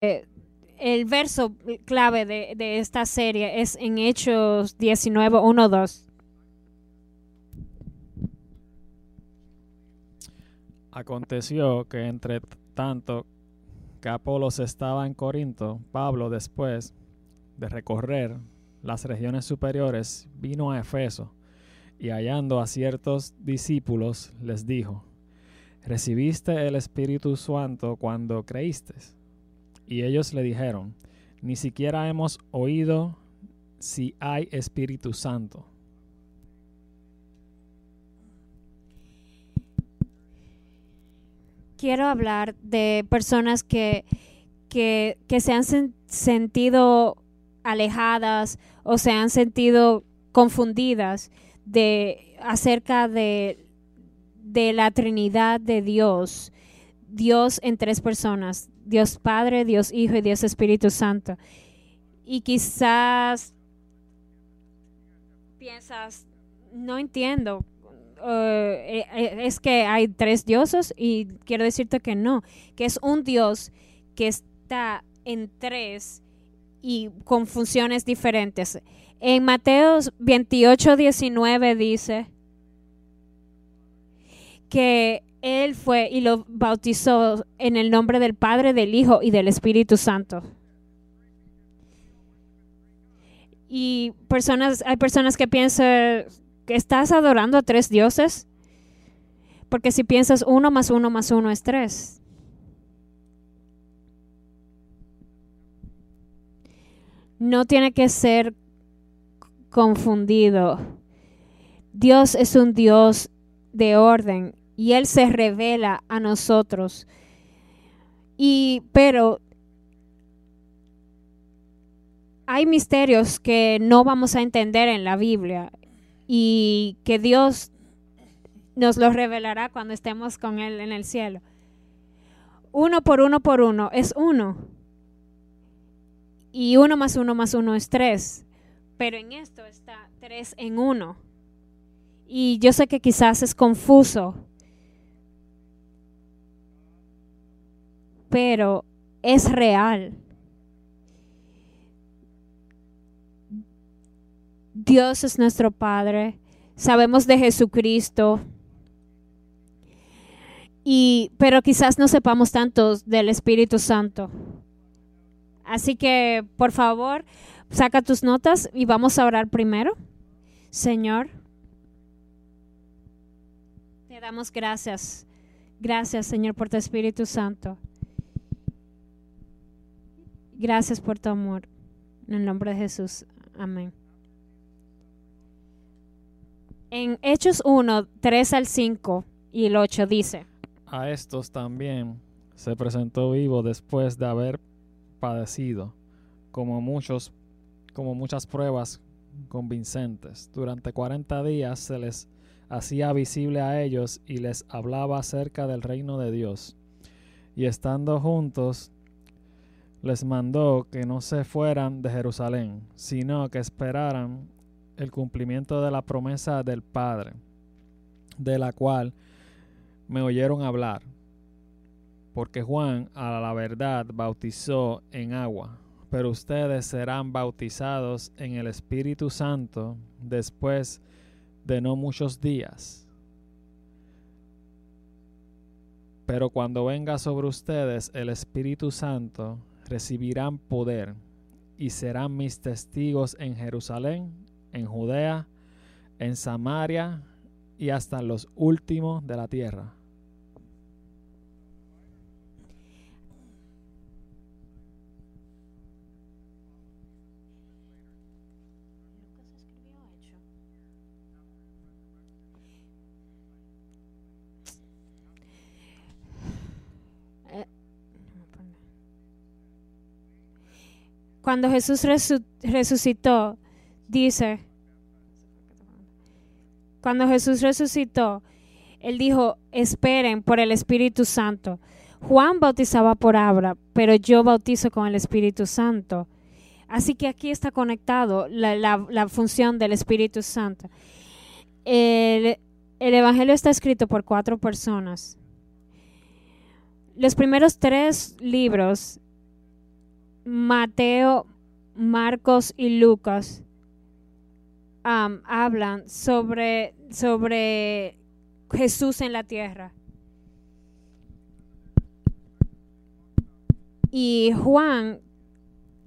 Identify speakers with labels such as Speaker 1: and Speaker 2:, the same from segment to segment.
Speaker 1: el verso clave de, de, esta serie es en Hechos 19, 1, 2.
Speaker 2: Aconteció que entre tanto que Apolos estaba en Corinto, Pablo después de recorrer las regiones superiores vino a Efeso y hallando a ciertos discípulos les dijo, ¿recibiste el Espíritu Santo cuando creíste? Y ellos le dijeron, ni siquiera hemos oído si hay Espíritu Santo.
Speaker 1: Quiero hablar de personas que, que, que se han sentido alejadas o se han sentido confundidas de acerca de, de la Trinidad de Dios, Dios en tres personas, Dios Padre, Dios Hijo y Dios Espíritu Santo. Y quizás piensas, no entiendo, eh, eh, es que hay tres dioses y quiero decirte que no, que es un Dios que está en tres y con funciones diferentes. En Mateo 28, 19 dice que él fue y lo bautizó en el nombre del Padre, del Hijo y del Espíritu Santo. Y personas, hay personas que piensan que estás adorando a tres dioses. Porque si piensas uno más uno más uno es tres. No tiene que ser confundido. Dios es un Dios de orden y Él se revela a nosotros. Y, pero hay misterios que no vamos a entender en la Biblia y que Dios nos los revelará cuando estemos con Él en el cielo. Uno por uno por uno es uno. Y uno más uno más uno es tres. Pero en esto está tres en uno. Y yo sé que quizás es confuso pero es real. Dios es nuestro Padre. Sabemos de Jesucristo. Y, pero quizás no sepamos tanto del Espíritu Santo. Así que, por favor, saca tus notas y vamos a orar primero. Señor, te damos gracias. Gracias, Señor, por tu Espíritu Santo. Gracias por tu amor. En el nombre de Jesús. Amén. En Hechos 1, 3 al 5 y el 8 dice.
Speaker 2: A estos también se presentó vivo después de haber padecido, como muchos, como muchas pruebas convincentes. Durante 40 días se les hacía visible a ellos y les hablaba acerca del reino de Dios. Y estando juntos, les mandó que no se fueran de Jerusalén, sino que esperaran el cumplimiento de la promesa del Padre, de la cual me oyeron hablar. Porque Juan a la verdad bautizó en agua, pero ustedes serán bautizados en el Espíritu Santo después de no muchos días. Pero cuando venga sobre ustedes el Espíritu Santo, recibirán poder y serán mis testigos en Jerusalén, en Judea, en Samaria y hasta los últimos de la tierra.
Speaker 1: Cuando Jesús resucitó, dice, cuando Jesús resucitó, él dijo, esperen por el Espíritu Santo. Juan bautizaba por Abra, pero yo bautizo con el Espíritu Santo. Así que aquí está conectado la, función del Espíritu Santo. el Evangelio está escrito por cuatro personas. Los primeros tres libros Mateo, Marcos y Lucas um, hablan sobre, sobre Jesús en la tierra. Y Juan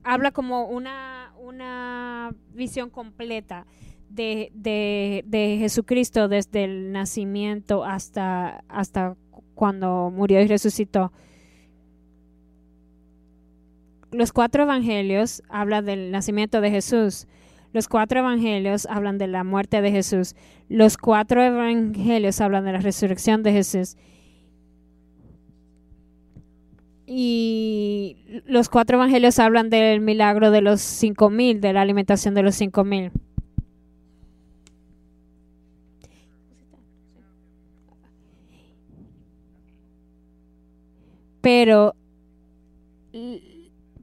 Speaker 1: habla como una, una visión completa de, de, de, Jesucristo desde el nacimiento hasta, hasta cuando murió y resucitó. Los cuatro evangelios hablan del nacimiento de Jesús. Los cuatro evangelios hablan de la muerte de Jesús. Los cuatro evangelios hablan de la resurrección de Jesús. Y los cuatro evangelios hablan del milagro de los cinco mil, de la alimentación de los cinco mil. Pero,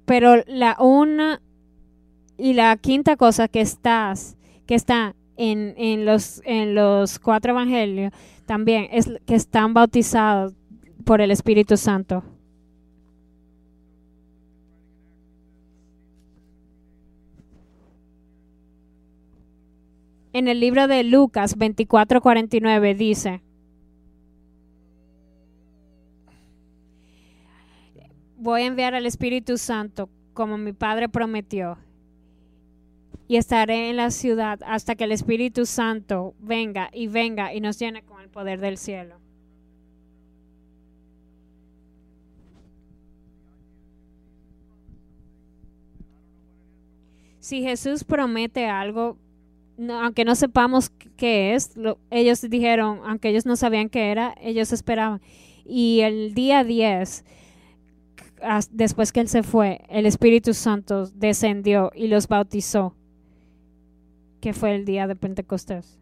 Speaker 1: pero la una y la quinta cosa que estás, que está en, en, los, en los cuatro evangelios también es que están bautizados por el Espíritu Santo. en el libro de Lucas 24:49 dice, voy a enviar al Espíritu Santo como mi Padre prometió y estaré en la ciudad hasta que el Espíritu Santo venga y venga y nos llene con el poder del cielo. Si Jesús promete algo, aunque no sepamos qué es, ellos dijeron, aunque ellos no sabían qué era, ellos esperaban. Y el día 10, después que él se fue, el Espíritu Santo descendió y los bautizó, que fue el día de Pentecostés.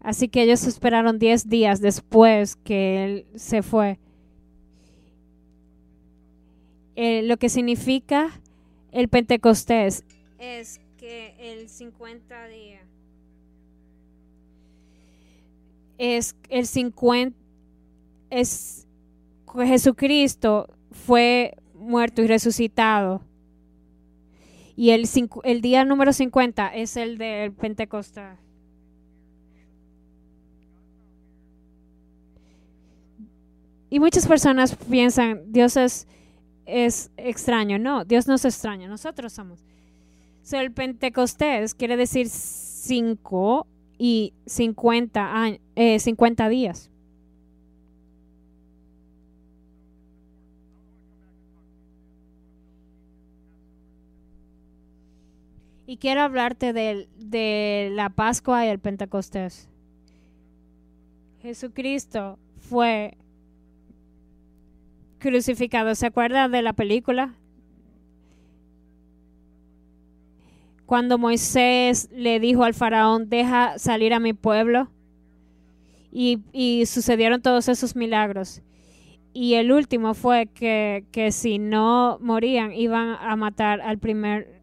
Speaker 1: Así que ellos esperaron 10 días después que él se fue. Eh, lo que significa el Pentecostés es que el 50 días es el 50 es Jesucristo fue muerto y resucitado. Y el, el día número 50 es el del Pentecostés. Y muchas personas piensan, Dios es es extraño. No, Dios no es extraño, nosotros somos. el Pentecostés quiere decir 5 y 50, eh, 50 días. Quiero hablarte de, de la Pascua y el Pentecostés. Jesucristo fue crucificado. ¿Se acuerda de la película? Cuando Moisés le dijo al faraón, deja salir a mi pueblo. Y, y sucedieron todos esos milagros. Y el último fue que, que si no morían, iban a matar al primer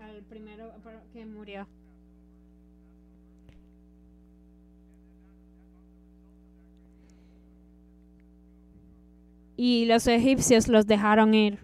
Speaker 1: al primero que murió. Y los egipcios los dejaron ir.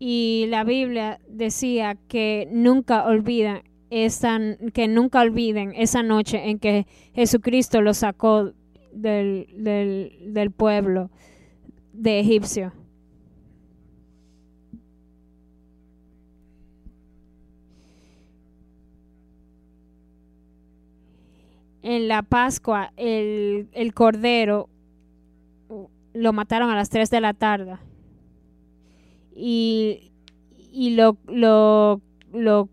Speaker 1: Y la Biblia decía que nunca olviden esa, que nunca olviden esa noche en que Jesucristo los sacó del, del, del pueblo de Egipcio. En la Pascua el, cordero lo mataron a las 3 de la tarde y, y lo, lo, lo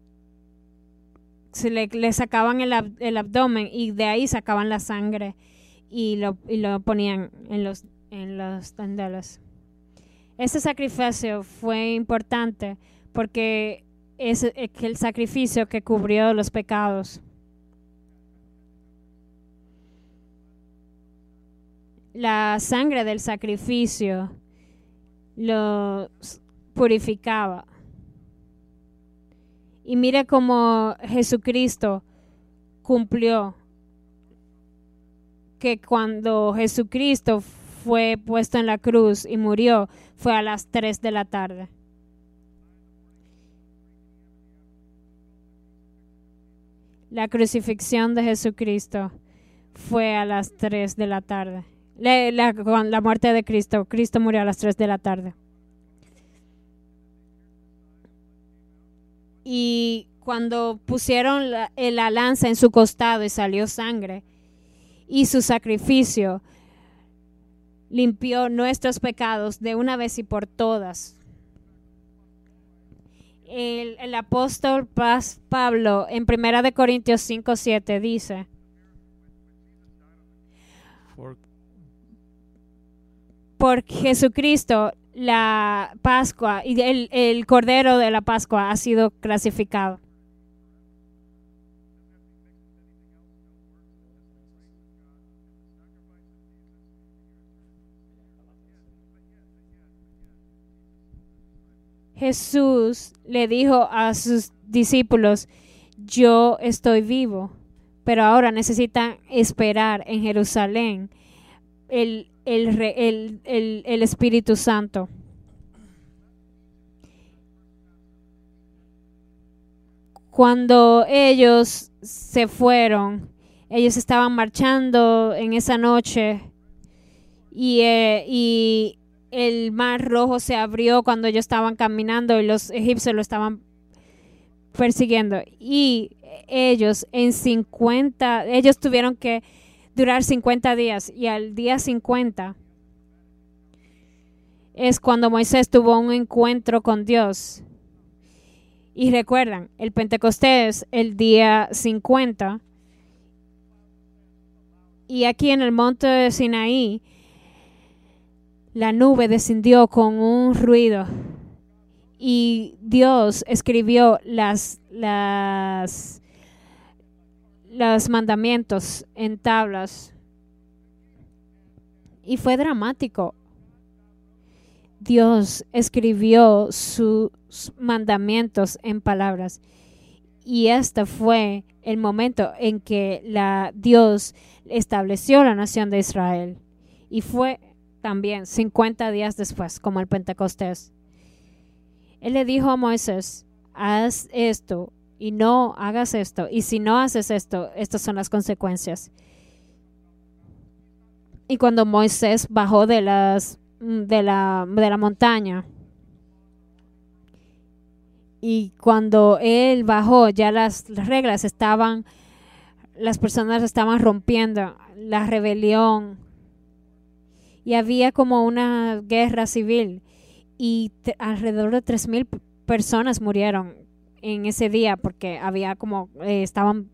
Speaker 1: se le, le sacaban el, el, abdomen y de ahí sacaban la sangre y lo, y lo ponían en los, en los tandeles. Ese sacrificio fue importante porque es el sacrificio que cubrió los pecados. La sangre del sacrificio los purificaba. Y mire cómo Jesucristo cumplió que cuando Jesucristo fue puesto en la cruz y murió fue a las 3 de la tarde. La crucifixión de Jesucristo fue a las 3 de la tarde. La, la, muerte de Cristo, Cristo murió a las 3 de la tarde. Y cuando pusieron la, la lanza en su costado y salió sangre, y su sacrificio limpió nuestros pecados de una vez y por todas. El, apóstol Pablo en Primera de Corintios 5, 7 dice, por Jesucristo la Pascua y el, el Cordero de la Pascua ha sido clasificado. Jesús le dijo a sus discípulos, yo estoy vivo, pero ahora necesitan esperar en Jerusalén el, el, Espíritu Santo. Cuando ellos se fueron, ellos estaban marchando en esa noche y, eh, y el mar rojo se abrió cuando ellos estaban caminando y los egipcios lo estaban persiguiendo. Y ellos en 50, ellos tuvieron que durar 50 días y al día 50 es cuando Moisés tuvo un encuentro con Dios. Y recuerdan, el Pentecostés el día 50 y aquí en el monte de Sinaí la nube descendió con un ruido y Dios escribió las, las, los mandamientos en tablas. Y fue dramático. Dios escribió sus mandamientos en palabras. Y este fue el momento en que la, Dios estableció la nación de Israel. Y fue también 50 días después, como el Pentecostés. Él le dijo a Moisés, haz esto y no hagas esto. Y si no haces esto, estas son las consecuencias. Y cuando Moisés bajó de, las, de, la, de la montaña, y cuando él bajó, ya las, las reglas estaban, las personas estaban rompiendo, la rebelión, y había como una guerra civil y alrededor de 3.000 personas murieron en ese día porque había como eh, estaban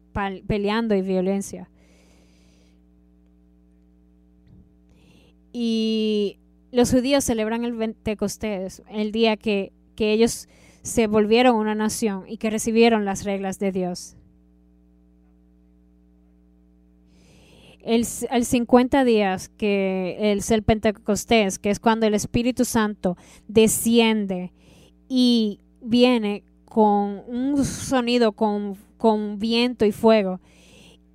Speaker 1: peleando y violencia. Y los judíos celebran el Pentecostés, el día que, que ellos se volvieron una nación y que recibieron las reglas de Dios. el, 50 días que es el Pentecostés, que es cuando el Espíritu Santo desciende y viene con un sonido, con, con viento y fuego.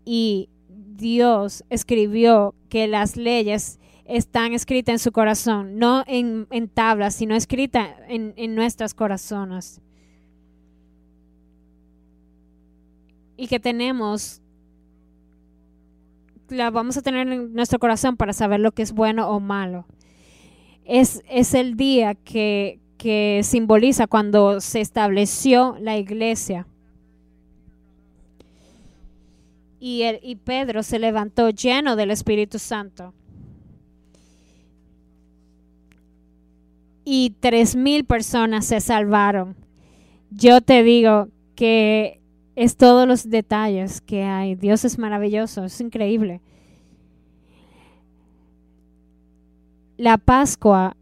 Speaker 1: Y Dios escribió que las leyes están escritas en su corazón, no en, tablas, sino escritas en, en nuestros corazones. Y que tenemos la vamos a tener en nuestro corazón para saber lo que es bueno o malo. Es, es el día que, que simboliza cuando se estableció la iglesia. Y, el, y Pedro se levantó lleno del Espíritu Santo. Y tres mil personas se salvaron. Yo te digo que es todos los detalles que hay. Dios es maravilloso, es increíble. La Pascua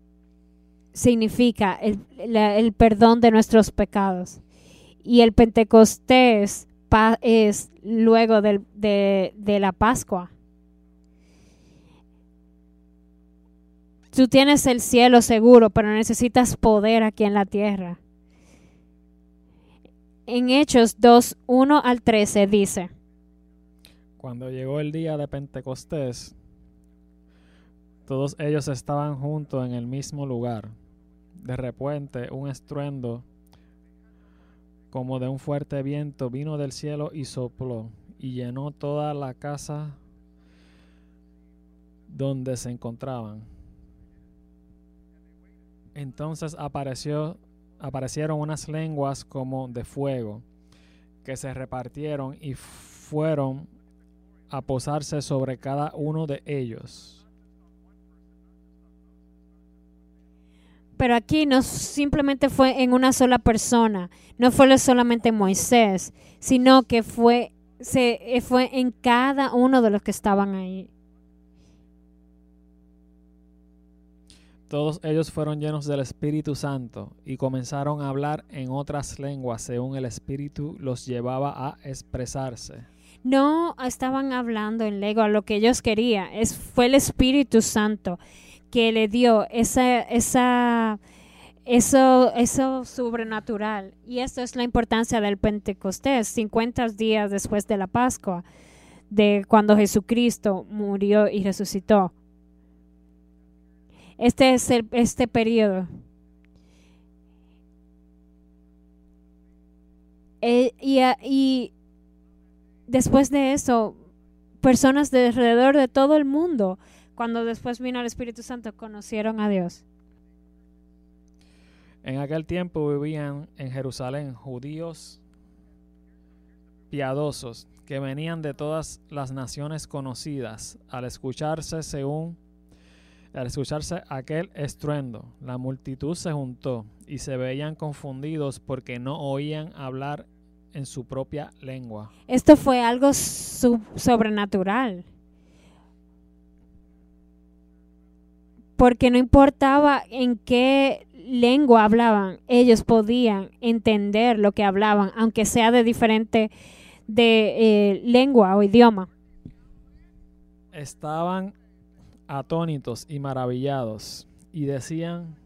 Speaker 1: significa el, perdón de nuestros pecados y el Pentecostés es luego de, de la Pascua. tú tienes el cielo seguro, pero necesitas poder aquí en la tierra. En Hechos 2, 1 al 13 dice,
Speaker 2: Cuando llegó el día de Pentecostés, todos ellos estaban juntos en el mismo lugar. De repente, un estruendo como de un fuerte viento vino del cielo y sopló y llenó toda la casa donde se encontraban. Entonces apareció, aparecieron unas lenguas como de fuego que se repartieron y fueron a posarse sobre cada uno de ellos.
Speaker 1: Pero aquí no simplemente fue en una sola persona, no fue solamente Moisés, sino que fue, se, fue en cada uno de los que estaban ahí.
Speaker 2: Todos ellos fueron llenos del Espíritu Santo y comenzaron a hablar en otras lenguas según el Espíritu los llevaba a expresarse.
Speaker 1: No estaban hablando en lengua, lo que ellos querían, es, fue el Espíritu Santo que le dio esa, esa, eso, eso sobrenatural. Y esto es la importancia del Pentecostés, 50 días después de la Pascua, de cuando Jesucristo murió y resucitó. Este es este periodo. Eh, y después de eso, personas de alrededor de todo el mundo cuando después vino el Espíritu Santo, conocieron a Dios.
Speaker 2: En aquel tiempo vivían en Jerusalén judíos piadosos que venían de todas las naciones conocidas. Al escucharse según al escucharse aquel estruendo, la multitud se juntó y se veían confundidos porque no oían hablar en su propia lengua.
Speaker 1: Esto fue algo sobrenatural. Porque no importaba en qué lengua hablaban, ellos podían entender lo que hablaban, aunque sea de diferente de eh, lengua o idioma.
Speaker 2: Estaban atónitos y maravillados y decían,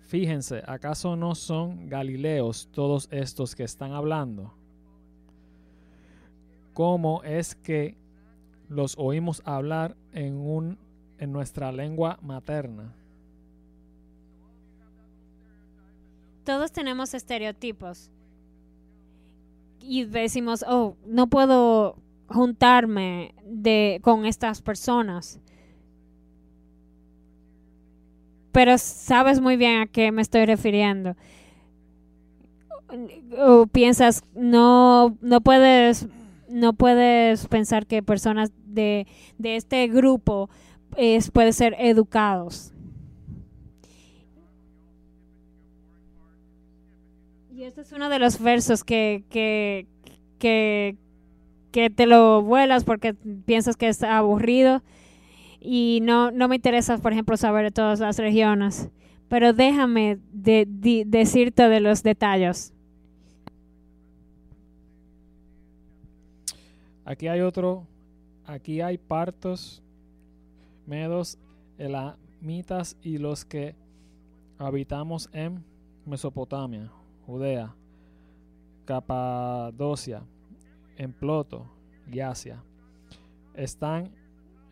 Speaker 2: fíjense, ¿acaso no son galileos todos estos que están hablando? ¿Cómo es que los oímos hablar en un en nuestra lengua materna.
Speaker 1: Todos tenemos estereotipos y decimos, oh, no puedo juntarme de, con estas personas. Pero sabes muy bien a qué me estoy refiriendo. O piensas, no, no puedes, no puedes pensar que personas de, de este grupo es, puede ser educados. Y este es uno de los versos que, que, que, te lo vuelas porque piensas que es aburrido y no, no me interesa, por ejemplo, saber de todas las regiones. Pero déjame de, decirte de los detalles.
Speaker 2: Aquí hay otro, aquí hay partos medos, elamitas y los que habitamos en Mesopotamia, Judea, Capadocia, en Ploto y Asia. Están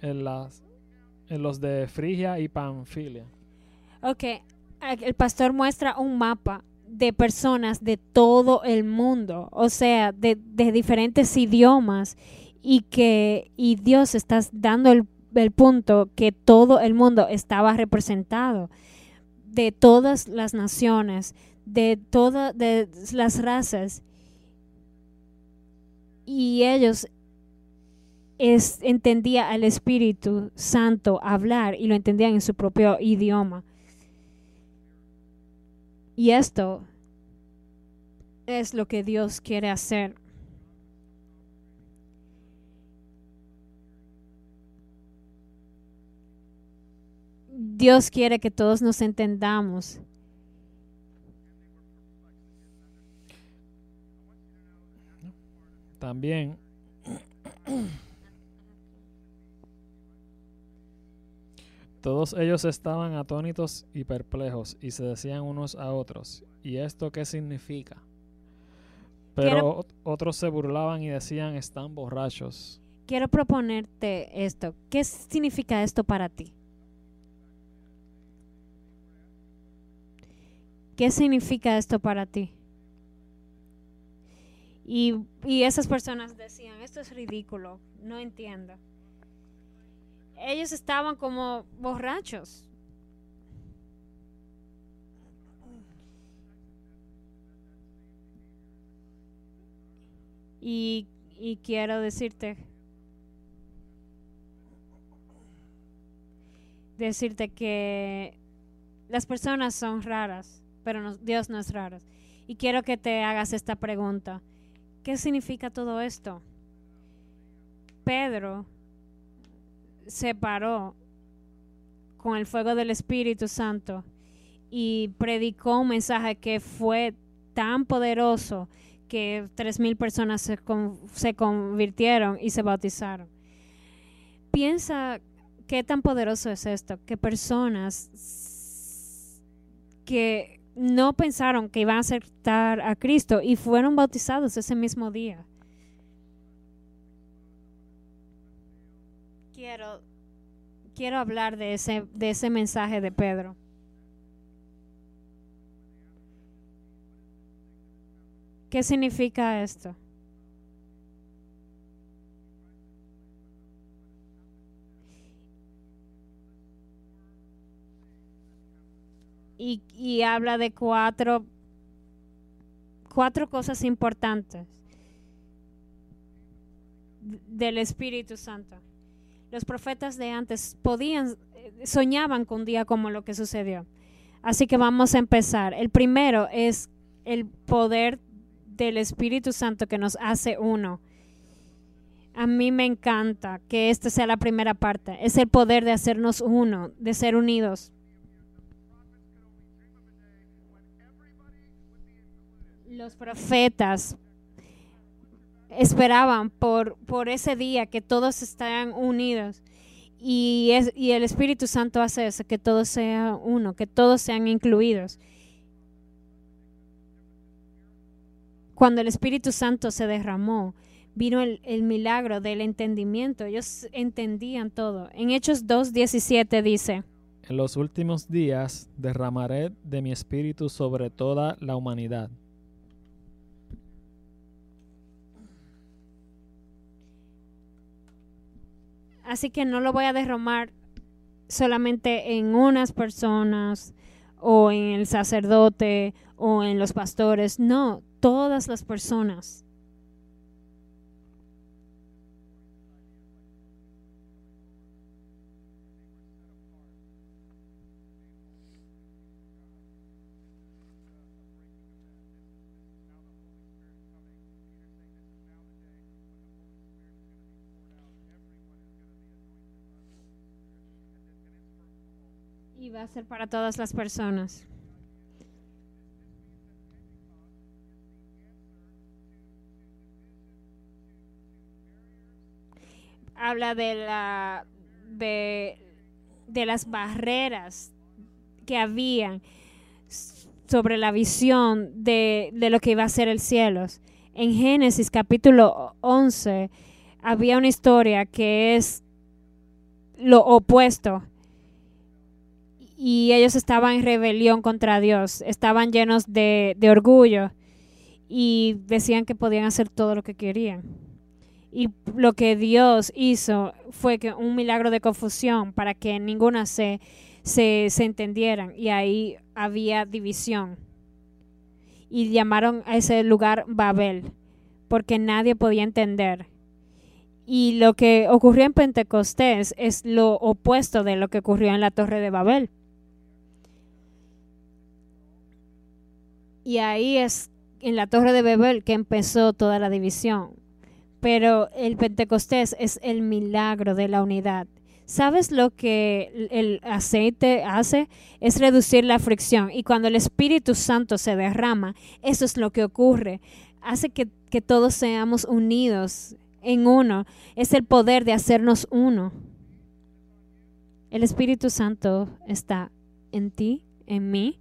Speaker 2: en, las, en los de Frigia y Panfilia.
Speaker 1: Ok, el pastor muestra un mapa de personas de todo el mundo, o sea, de, de diferentes idiomas y que y Dios está dando el el punto que todo el mundo estaba representado, de todas las naciones, de todas las razas. Y ellos es, entendía al Espíritu Santo hablar y lo entendían en su propio idioma. Y esto es lo que Dios quiere hacer Dios quiere que todos nos entendamos.
Speaker 2: También Todos ellos estaban atónitos y perplejos y se decían unos a otros, ¿y esto qué significa? Pero
Speaker 1: Quiero-
Speaker 2: otros se burlaban y decían, están borrachos.
Speaker 1: Quiero proponerte esto. ¿Qué significa esto para ti? ¿Qué significa esto para ti? Y, y esas personas decían, esto es ridículo, no entiendo. Ellos estaban como borrachos. Y, y quiero decirte, decirte que las personas son raras, pero Dios no es raro. Y quiero que te hagas esta pregunta. ¿Qué significa todo esto? Pedro se paró con el fuego del Espíritu Santo y predicó un mensaje que fue tan poderoso que tres mil personas se, se convirtieron y se bautizaron. Piensa qué tan poderoso es esto, que personas que no pensaron que iban a aceptar a Cristo y fueron bautizados ese mismo día. Quiero, quiero hablar de ese, de ese mensaje de Pedro. ¿Qué significa esto? Y, habla de cuatro, cuatro cosas importantes del Espíritu Santo. Los profetas de antes podían, eh, soñaban con un día como lo que sucedió. Así que vamos a empezar. El primero es el poder del Espíritu Santo que nos hace uno. A mí me encanta que esta sea la primera parte. Es el poder de hacernos uno, de ser unidos. Los profetas esperaban por, por ese día que todos estaban unidos. Y, es, y el Espíritu Santo hace eso, que todos sean uno, que todos sean incluidos. Cuando el Espíritu Santo se derramó, vino el, el milagro del entendimiento. Ellos entendían todo. En Hechos 2.17 dice,
Speaker 2: En los últimos días derramaré de mi espíritu sobre toda la humanidad.
Speaker 1: Así que no lo voy a derramar solamente en unas personas o en el sacerdote o en los pastores. No, todas las personas. Para todas las personas. Habla de la de, de las barreras que habían sobre la visión de, de lo que iba a ser el cielo. En Génesis capítulo 11 había una historia que es lo opuesto y ellos estaban en rebelión contra Dios, estaban llenos de, orgullo y decían que podían hacer todo lo que querían. Y lo que Dios hizo fue que un milagro de confusión para que ninguna se, se, se entendieran y ahí había división. Y llamaron a ese lugar Babel porque nadie podía entender. Y lo que ocurrió en Pentecostés es lo opuesto de lo que ocurrió en la Torre de Babel. Y ahí es en la Torre de Babel que empezó toda la división. Pero el Pentecostés es el milagro de la unidad. ¿Sabes lo que el aceite hace? Es reducir la fricción. Y cuando el Espíritu Santo se derrama, eso es lo que ocurre. Hace que, que todos seamos unidos en uno. Es el poder de hacernos uno. El Espíritu Santo está en ti, en mí.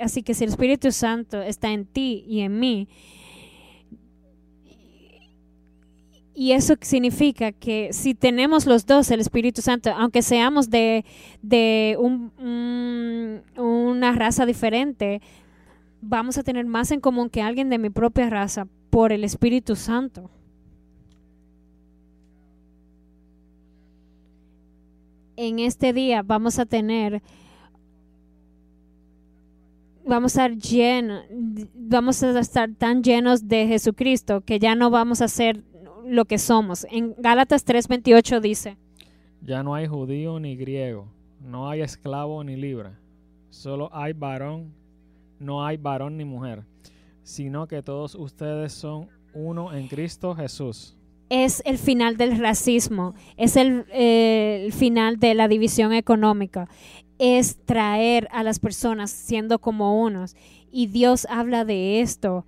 Speaker 1: Así que si el Espíritu Santo está en ti y en mí, y eso significa que si tenemos los dos el Espíritu Santo, aunque seamos de, de un, un, una raza diferente, vamos a tener más en común que alguien de mi propia raza por el Espíritu Santo. En este día vamos a tener vamos a estar llenos, vamos a estar tan llenos de Jesucristo que ya no vamos a ser lo que somos. En Gálatas 3:28 dice,
Speaker 2: Ya no hay judío ni griego, no hay esclavo ni libre, solo hay varón, no hay varón ni mujer, sino que todos ustedes son uno en Cristo Jesús.
Speaker 1: es el final del racismo, es el, eh, el final de la división económica, es traer a las personas siendo como unos. Y Dios habla de esto.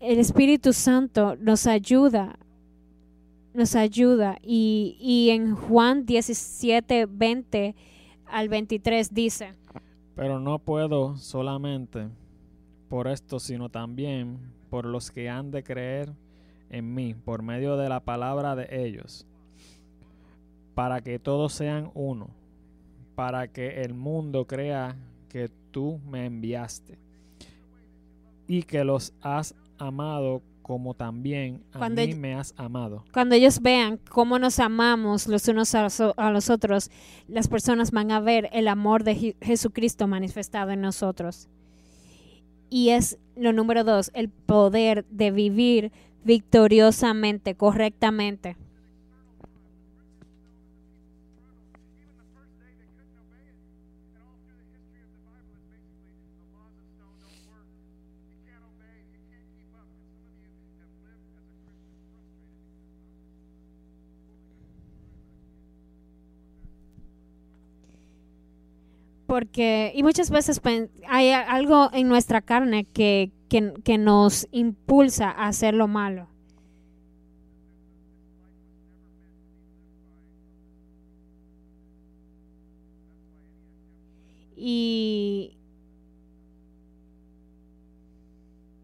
Speaker 1: El Espíritu Santo nos ayuda, nos ayuda. Y, y en Juan 17, 20 al 23 dice,
Speaker 2: Pero no puedo solamente por esto, sino también por los que han de creer en mí, por medio de la palabra de ellos, para que todos sean uno, para que el mundo crea que tú me enviaste y que los has amado como también a
Speaker 1: Cuando
Speaker 2: mí me has amado.
Speaker 1: cuando ellos vean cómo nos amamos los unos a los, a los otros, las personas van a ver el amor de Je- Jesucristo manifestado en nosotros. Y es lo número dos, el poder de vivir victoriosamente, correctamente. Porque, y muchas veces hay algo en nuestra carne que, que, nos impulsa a hacer lo malo. Y,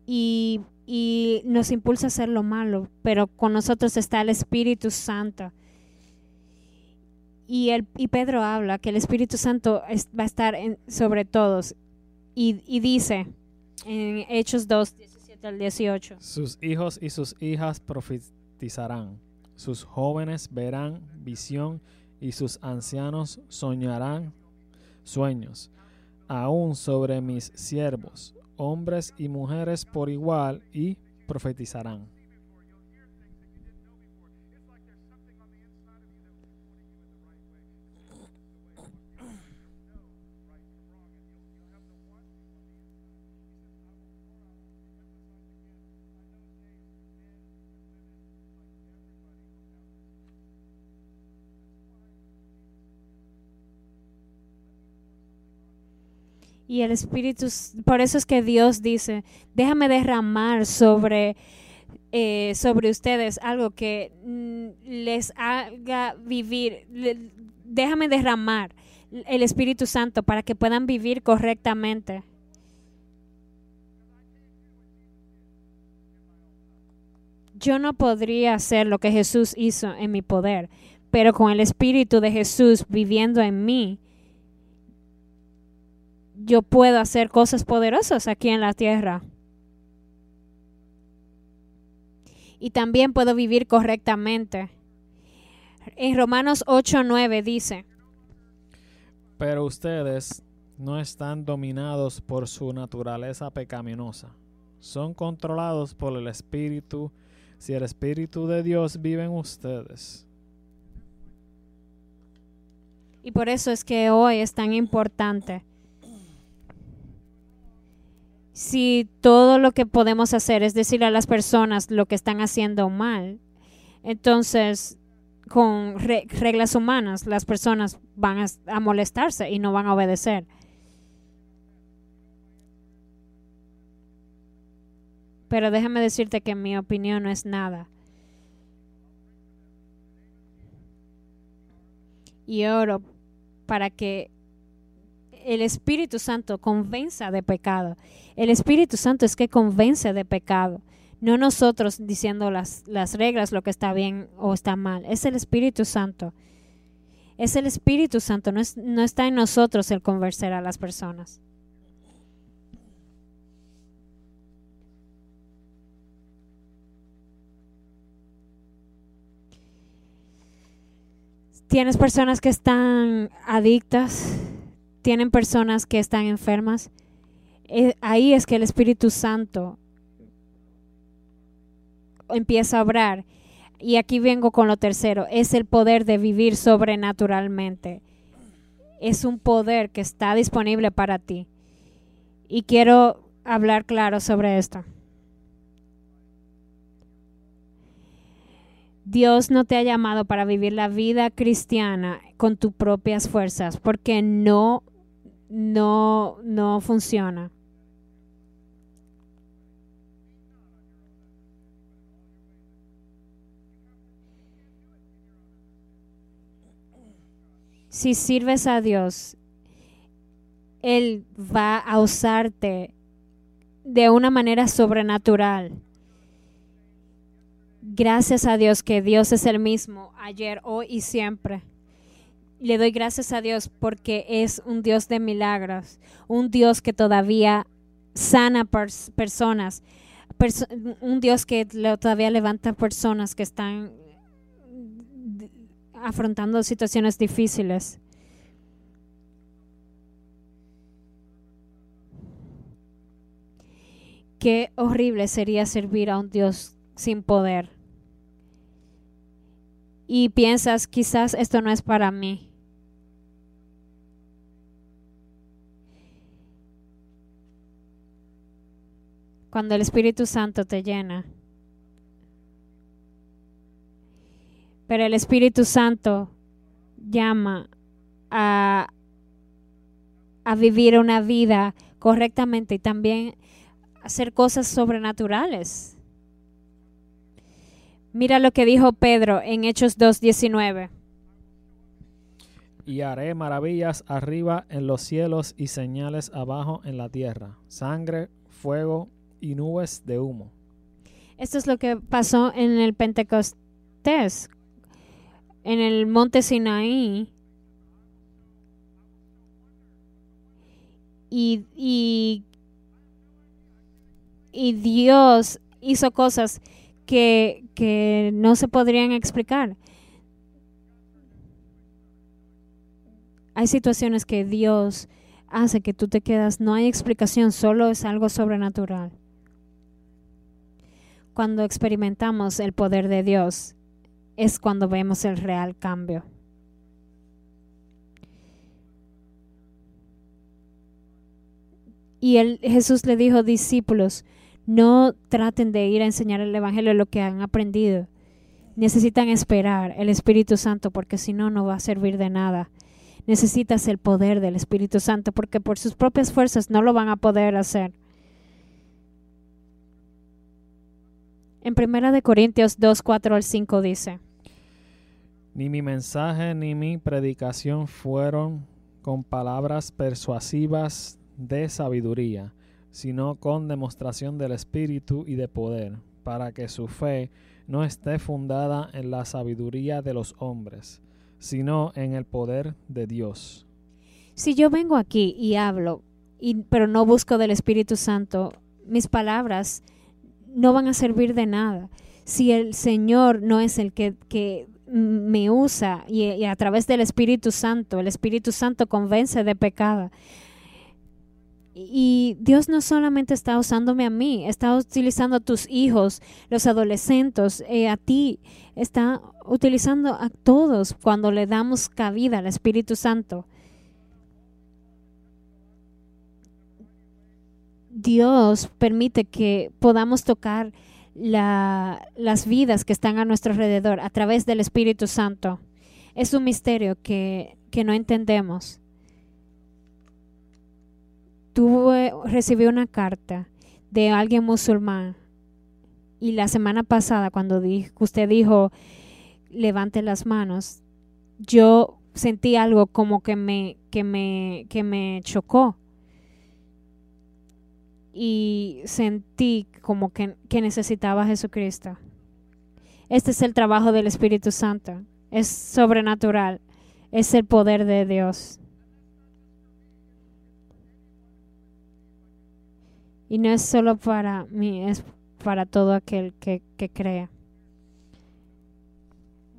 Speaker 1: y nos impulsa a hacer lo malo, pero con nosotros está el Espíritu Santo. Y, el, y Pedro habla que el Espíritu Santo va a estar en- sobre todos. Y, y dice en Hechos 2, 17 al 18.
Speaker 2: Sus hijos y sus hijas profetizarán, sus jóvenes verán visión y sus ancianos soñarán sueños. Aún sobre mis siervos, hombres y mujeres por igual, y profetizarán.
Speaker 1: Y el Espíritu, por eso es que Dios dice, déjame derramar sobre, eh, sobre ustedes algo que mm, les haga vivir, déjame derramar el Espíritu Santo para que puedan vivir correctamente. Yo no podría hacer lo que Jesús hizo en mi poder, pero con el Espíritu de Jesús viviendo en mí, yo puedo hacer cosas poderosas aquí en la tierra. Y también puedo vivir correctamente. En Romanos 8:9 dice,
Speaker 2: Pero ustedes no están dominados por su naturaleza pecaminosa. Son controlados por el Espíritu si el Espíritu de Dios vive en ustedes.
Speaker 1: y por eso es que hoy es tan importante. Si todo lo que podemos hacer es decirle a las personas lo que están haciendo mal, entonces con re- reglas humanas las personas van a molestarse y no van a obedecer. Pero déjame decirte que mi opinión no es nada. y oro para que el Espíritu Santo convenza de pecado. El Espíritu Santo es que convence de pecado. No nosotros diciendo las, las reglas, lo que está bien o está mal. Es el Espíritu Santo. Es el Espíritu Santo. No, es, no está en nosotros el convencer a las personas. Tienes personas que están adictas, tienen personas que están enfermas. Eh, ahí es que el Espíritu Santo empieza a obrar. Y aquí vengo con lo tercero, es el poder de vivir sobrenaturalmente. Es un poder que está disponible para ti. Y quiero hablar claro sobre esto. Dios no te ha llamado para vivir la vida cristiana con tus propias fuerzas, porque no, no, no funciona. Si sirves a Dios, Él va a usarte de una manera sobrenatural Gracias a Dios que Dios es el mismo ayer, hoy y siempre. Le doy gracias a Dios porque es un Dios de milagros, un Dios que todavía sana personas, un Dios que todavía levanta personas que están afrontando situaciones difíciles. Qué horrible sería servir a un Dios sin poder y piensas, quizás esto no es para mí. Cuando el Espíritu Santo te llena. Pero el Espíritu Santo llama a, a vivir una vida correctamente y también hacer cosas sobrenaturales. Mira lo que dijo Pedro en Hechos 2.19.
Speaker 2: Y haré maravillas arriba en los cielos y señales abajo en la tierra, sangre, fuego y nubes de humo.
Speaker 1: Esto es lo que pasó en el Pentecostés, en el monte Sinaí. Y, y, y Dios hizo cosas que, no se podrían explicar. Hay situaciones que Dios hace que tú te quedas, no hay explicación, solo es algo sobrenatural. Cuando experimentamos el poder de Dios, es cuando vemos el real cambio. Y Jesús le dijo, discípulos, no traten de ir a enseñar el Evangelio lo que han aprendido. Necesitan esperar el Espíritu Santo porque si no, no va a servir de nada. Necesitas el poder del Espíritu Santo porque por sus propias fuerzas no lo van a poder hacer. En Primera de Corintios 2, 4 al 5 dice,
Speaker 2: Ni mi mensaje ni mi predicación fueron con palabras persuasivas de sabiduría sino con demostración del Espíritu y de poder, para que su fe no esté fundada en la sabiduría de los hombres, sino en el poder de Dios.
Speaker 1: Si yo vengo aquí y hablo, y, pero no busco del Espíritu Santo, mis palabras no van a servir de nada. Si el Señor no es el que, que me usa y, y, a través del Espíritu Santo, el Espíritu Santo convence de pecado, y Dios no solamente está usándome a mí, está utilizando a tus hijos, los adolescentes, eh, a ti, está utilizando a todos cuando le damos cabida al Espíritu Santo. Dios permite que podamos tocar las vidas que están a nuestro alrededor a través del Espíritu Santo. Es un misterio que, que no entendemos tuve, recibí una carta de alguien musulmán y la semana pasada cuando usted dijo levante las manos, yo sentí algo como que me, que me, que me chocó. Y sentí como que, que necesitaba a Jesucristo. Este es el trabajo del Espíritu Santo. Es sobrenatural. Es el poder de Dios. Y no es solo para mí, es para todo aquel que, que crea.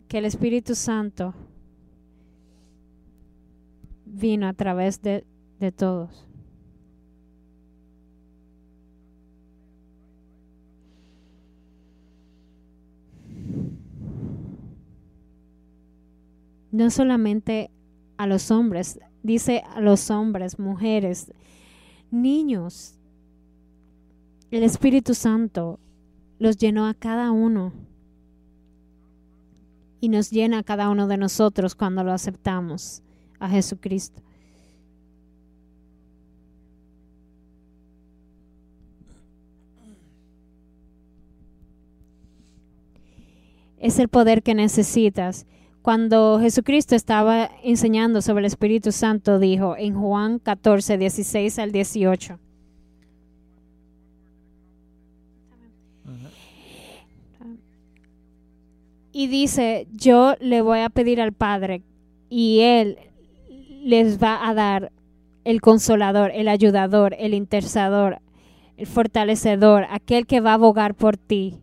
Speaker 1: Que el Espíritu Santo vino a través de, de todos. No solamente a los hombres, dice a los hombres, mujeres, niños. El Espíritu Santo los llenó a cada uno y nos llena a cada uno de nosotros cuando lo aceptamos a Jesucristo. Es el poder que necesitas. Cuando Jesucristo estaba enseñando sobre el Espíritu Santo, dijo en Juan 14, 16 al 18. Y dice, yo le voy a pedir al Padre y Él les va a dar el consolador, el ayudador, el intercedor, el fortalecedor, aquel que va a abogar por ti.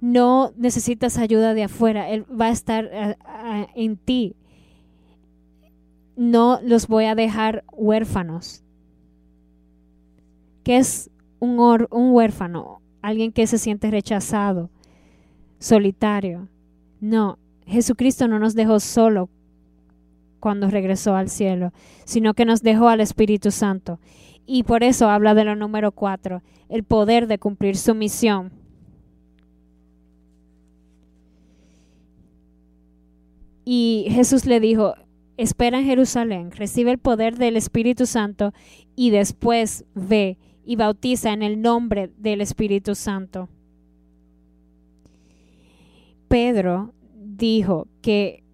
Speaker 1: No necesitas ayuda de afuera, Él va a estar eh, eh, en ti. No los voy a dejar huérfanos. ¿Qué es un, un huérfano? Alguien que se siente rechazado, solitario. No, Jesucristo no nos dejó solo cuando regresó al cielo, sino que nos dejó al Espíritu Santo. Y por eso habla de lo número cuatro, el poder de cumplir su misión. Y Jesús le dijo, espera en Jerusalén, recibe el poder del Espíritu Santo y después ve y bautiza en el nombre del Espíritu Santo. Pedro dijo que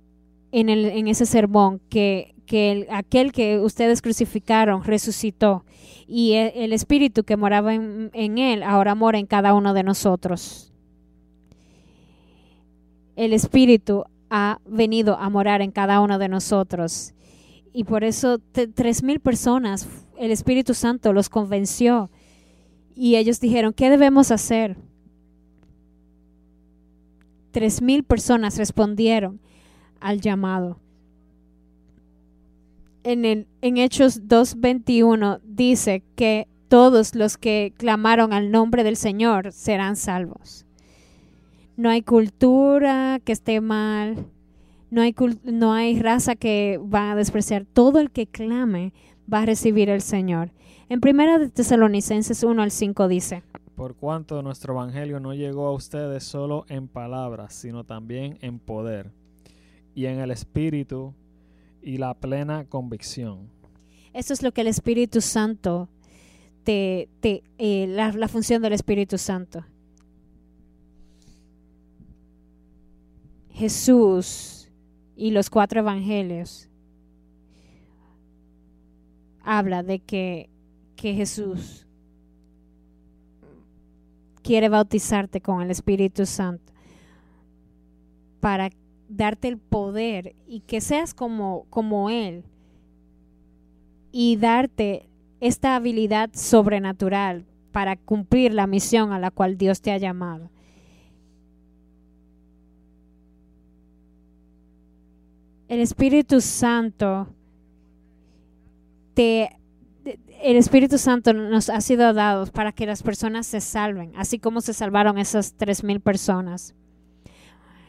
Speaker 1: en, el, en ese sermón que, que aquel que ustedes crucificaron resucitó y el, el espíritu que moraba en, en él ahora mora en cada uno de nosotros. El espíritu ha venido a morar en cada uno de nosotros. Y por eso tres mil personas, el Espíritu Santo los convenció. Y ellos dijeron, ¿qué debemos hacer? Tres mil personas respondieron al llamado. En, el, en Hechos 2.21 dice que todos los que clamaron al nombre del Señor serán salvos. No hay cultura que esté mal, no hay, no hay raza que va a despreciar. Todo el que clame va a recibir el Señor. En primera de Tesalonicenses 1 al 5 dice,
Speaker 2: por cuanto nuestro evangelio no llegó a ustedes solo en palabras, sino también en poder y en el Espíritu y la plena convicción.
Speaker 1: Eso es lo que el Espíritu Santo te, te eh, la, la función del Espíritu Santo. Jesús y los cuatro evangelios habla de que, que Jesús quiere bautizarte con el Espíritu Santo para darte el poder y que seas como, como Él y darte esta habilidad sobrenatural para cumplir la misión a la cual Dios te ha llamado. El Espíritu Santo te el Espíritu Santo nos ha sido dado para que las personas se salven, así como se salvaron esas tres mil personas.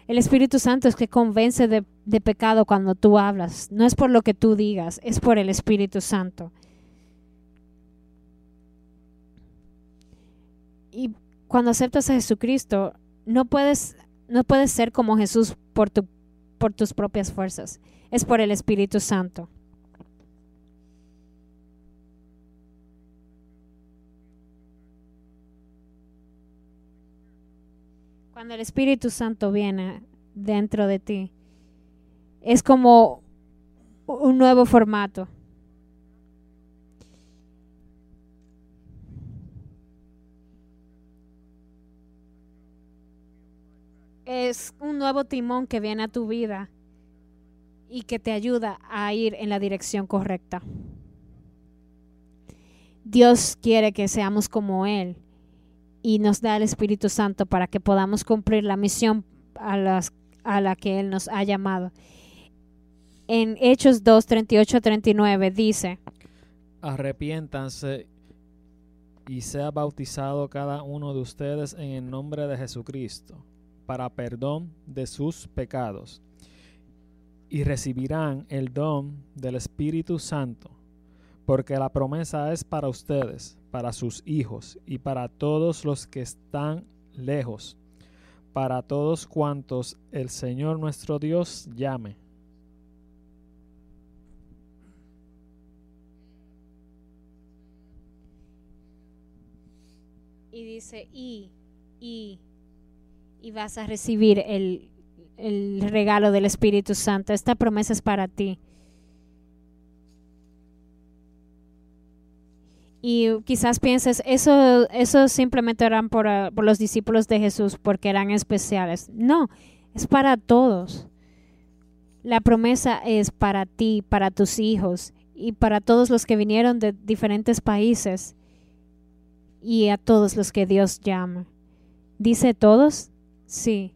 Speaker 1: El Espíritu Santo es que convence de, de, pecado cuando tú hablas. No es por lo que tú digas, es por el Espíritu Santo. Y cuando aceptas a Jesucristo, no puedes, no puedes ser como Jesús por, tu, por tus propias fuerzas. Es por el Espíritu Santo. Cuando el Espíritu Santo viene dentro de ti, es como un nuevo formato. Es un nuevo timón que viene a tu vida y que te ayuda a ir en la dirección correcta. Dios quiere que seamos como Él y nos da el Espíritu Santo para que podamos cumplir la misión a, a la que Él nos ha llamado. En Hechos 2, 38 39 dice,
Speaker 2: Arrepiéntanse y sea bautizado cada uno de ustedes en el nombre de Jesucristo para perdón de sus pecados y recibirán el don del Espíritu Santo, porque la promesa es para ustedes, para sus hijos y para todos los que están lejos, para todos cuantos el Señor nuestro Dios llame.
Speaker 1: Y dice, y, y, y vas a recibir el, el regalo del Espíritu Santo. Esta promesa es para ti. Y quizás pienses, eso, eso simplemente eran por, ah, por los discípulos de Jesús porque eran especiales. No, es para todos. La promesa es para ti, para tus hijos y para todos los que vinieron de diferentes países y a todos los que Dios llama. ¿Dice todos? Sí.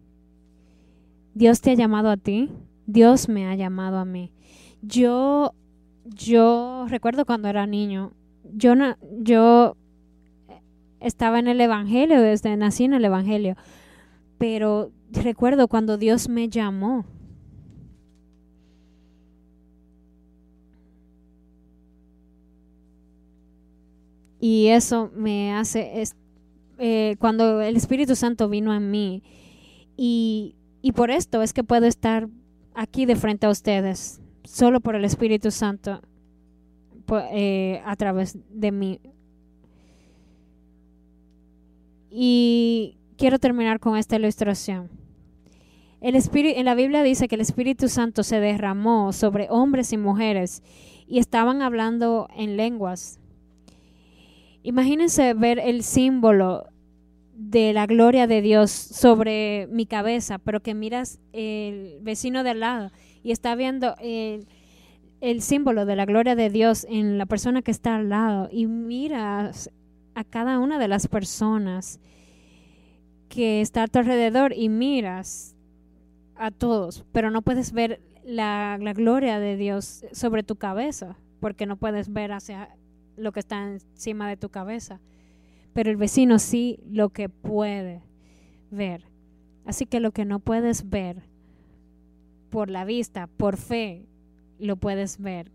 Speaker 1: Dios te ha llamado a ti, Dios me ha llamado a mí. Yo, yo recuerdo cuando era niño, yo, no, yo estaba en el Evangelio, desde nací en el Evangelio, pero recuerdo cuando Dios me llamó. Y eso me hace, eh, cuando el Espíritu Santo vino a mí y y por esto es que puedo estar aquí de frente a ustedes, solo por el Espíritu Santo eh, a través de mí. Y quiero terminar con esta ilustración. El Espíritu, en la Biblia dice que el Espíritu Santo se derramó sobre hombres y mujeres y estaban hablando en lenguas. Imagínense ver el símbolo de la gloria de Dios sobre mi cabeza, pero que miras el vecino de al lado y está viendo el, el, símbolo de la gloria de Dios en la persona que está al lado y miras a cada una de las personas que está a tu alrededor y miras a todos, pero no puedes ver la, gloria de Dios sobre tu cabeza porque no puedes ver hacia lo que está encima de tu cabeza pero el vecino sí lo que puede ver. Así que lo que no puedes ver por la vista, por fe, lo puedes ver.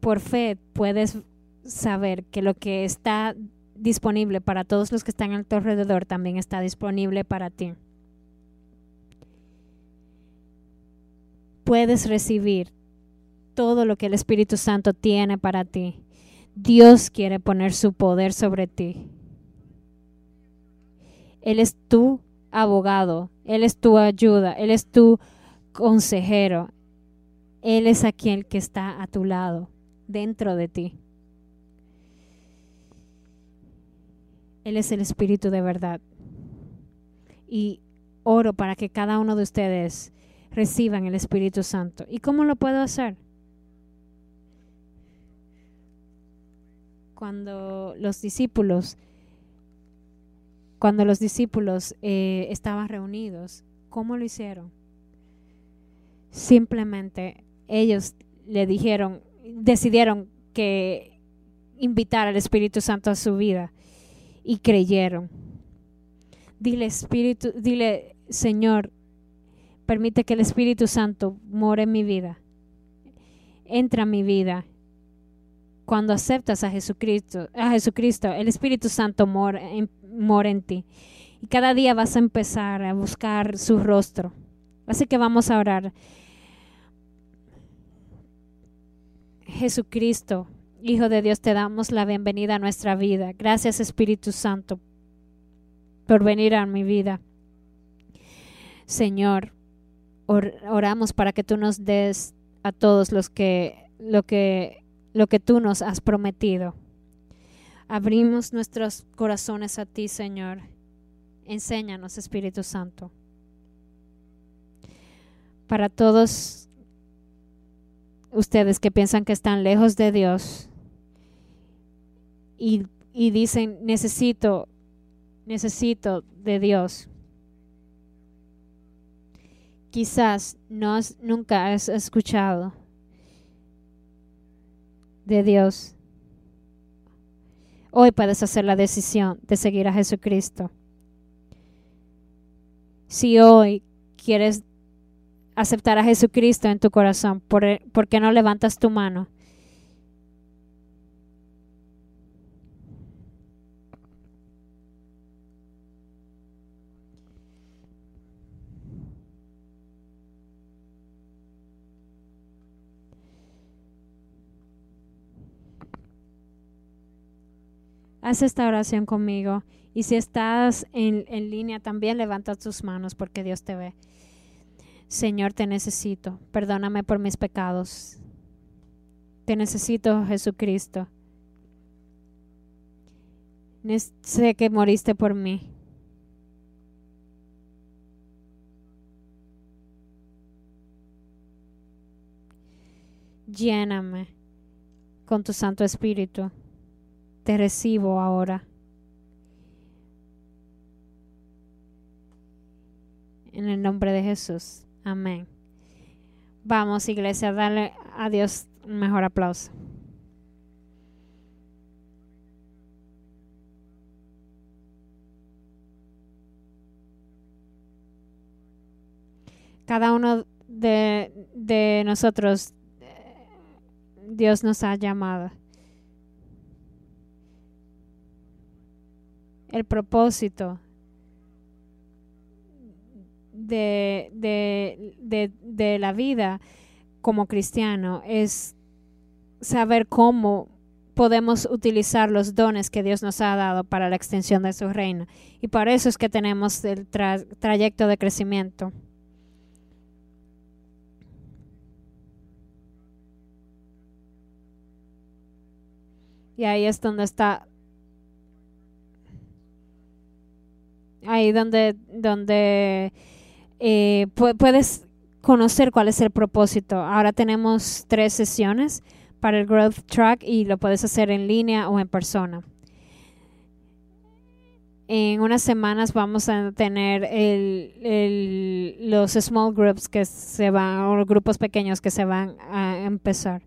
Speaker 1: Por fe puedes saber que lo que está disponible para todos los que están a tu alrededor también está disponible para ti. Puedes recibir todo lo que el Espíritu Santo tiene para ti Dios quiere poner su poder sobre ti. Él es tu abogado, Él es tu ayuda, Él es tu consejero. Él es aquel que está a tu lado, dentro de ti. Él es el Espíritu de verdad. Y oro para que cada uno de ustedes reciban el Espíritu Santo. ¿Y cómo lo puedo hacer? cuando los discípulos, cuando los discípulos eh, estaban reunidos, ¿cómo lo hicieron? Simplemente ellos le dijeron, decidieron que invitar al Espíritu Santo a su vida y creyeron. Dile Espíritu, dile Señor, permite que el Espíritu Santo more en mi vida. Entra en mi vida cuando aceptas a Jesucristo, a Jesucristo, el Espíritu Santo mora en, en ti. Y cada día vas a empezar a buscar su rostro. Así que vamos a orar. Jesucristo, Hijo de Dios, te damos la bienvenida a nuestra vida. Gracias Espíritu Santo por venir a mi vida. Señor, oramos para que tú nos des a todos los que lo que lo que tú nos has prometido. Abrimos nuestros corazones a ti, Señor. Enséñanos, Espíritu Santo. Para todos ustedes que piensan que están lejos de Dios y, y dicen, necesito, necesito de Dios. Quizás no nunca has escuchado de Dios. Hoy puedes hacer la decisión de seguir a Jesucristo. Si hoy quieres aceptar a Jesucristo en tu corazón, ¿por, ¿por qué no levantas tu mano? Haz esta oración conmigo. Y si estás en, en línea, también levanta tus manos porque Dios te ve. Señor, te necesito. Perdóname por mis pecados. Te necesito, Jesucristo. Sé que moriste por mí. Lléname con tu Santo Espíritu. Te recibo ahora. En el nombre de Jesús. Amén. Vamos, iglesia, dale a Dios un mejor aplauso. Cada uno de, de nosotros, Dios nos ha llamado. El propósito de, de, la vida como cristiano es saber cómo podemos utilizar los dones que Dios nos ha dado para la extensión de su reino. Y para eso es que tenemos el trayecto de crecimiento. Y ahí es donde está ahí donde donde eh, puedes conocer cuál es el propósito. Ahora tenemos tres sesiones para el Growth Track y lo puedes hacer en línea o en persona. En unas semanas vamos a tener los small groups que se van, o grupos pequeños que se van a empezar.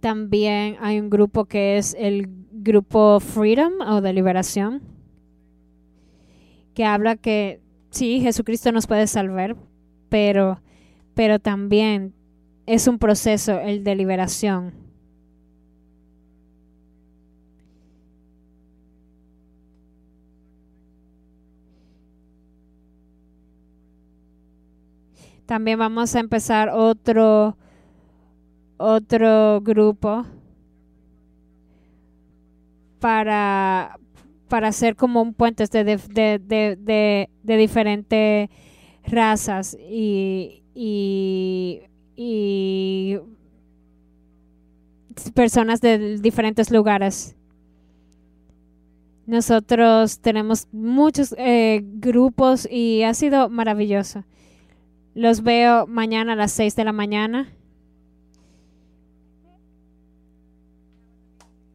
Speaker 1: También hay un grupo que es el grupo Freedom o de liberación que habla que sí, Jesucristo nos puede salvar, pero, pero también es un proceso el de liberación. También vamos a empezar otro otro grupo para para hacer como un puente de, de, de, de diferentes razas y, y, y, personas de diferentes lugares. Nosotros tenemos muchos eh, grupos y ha sido maravilloso. Los veo mañana a las 6 de la mañana.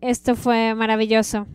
Speaker 1: Esto fue maravilloso.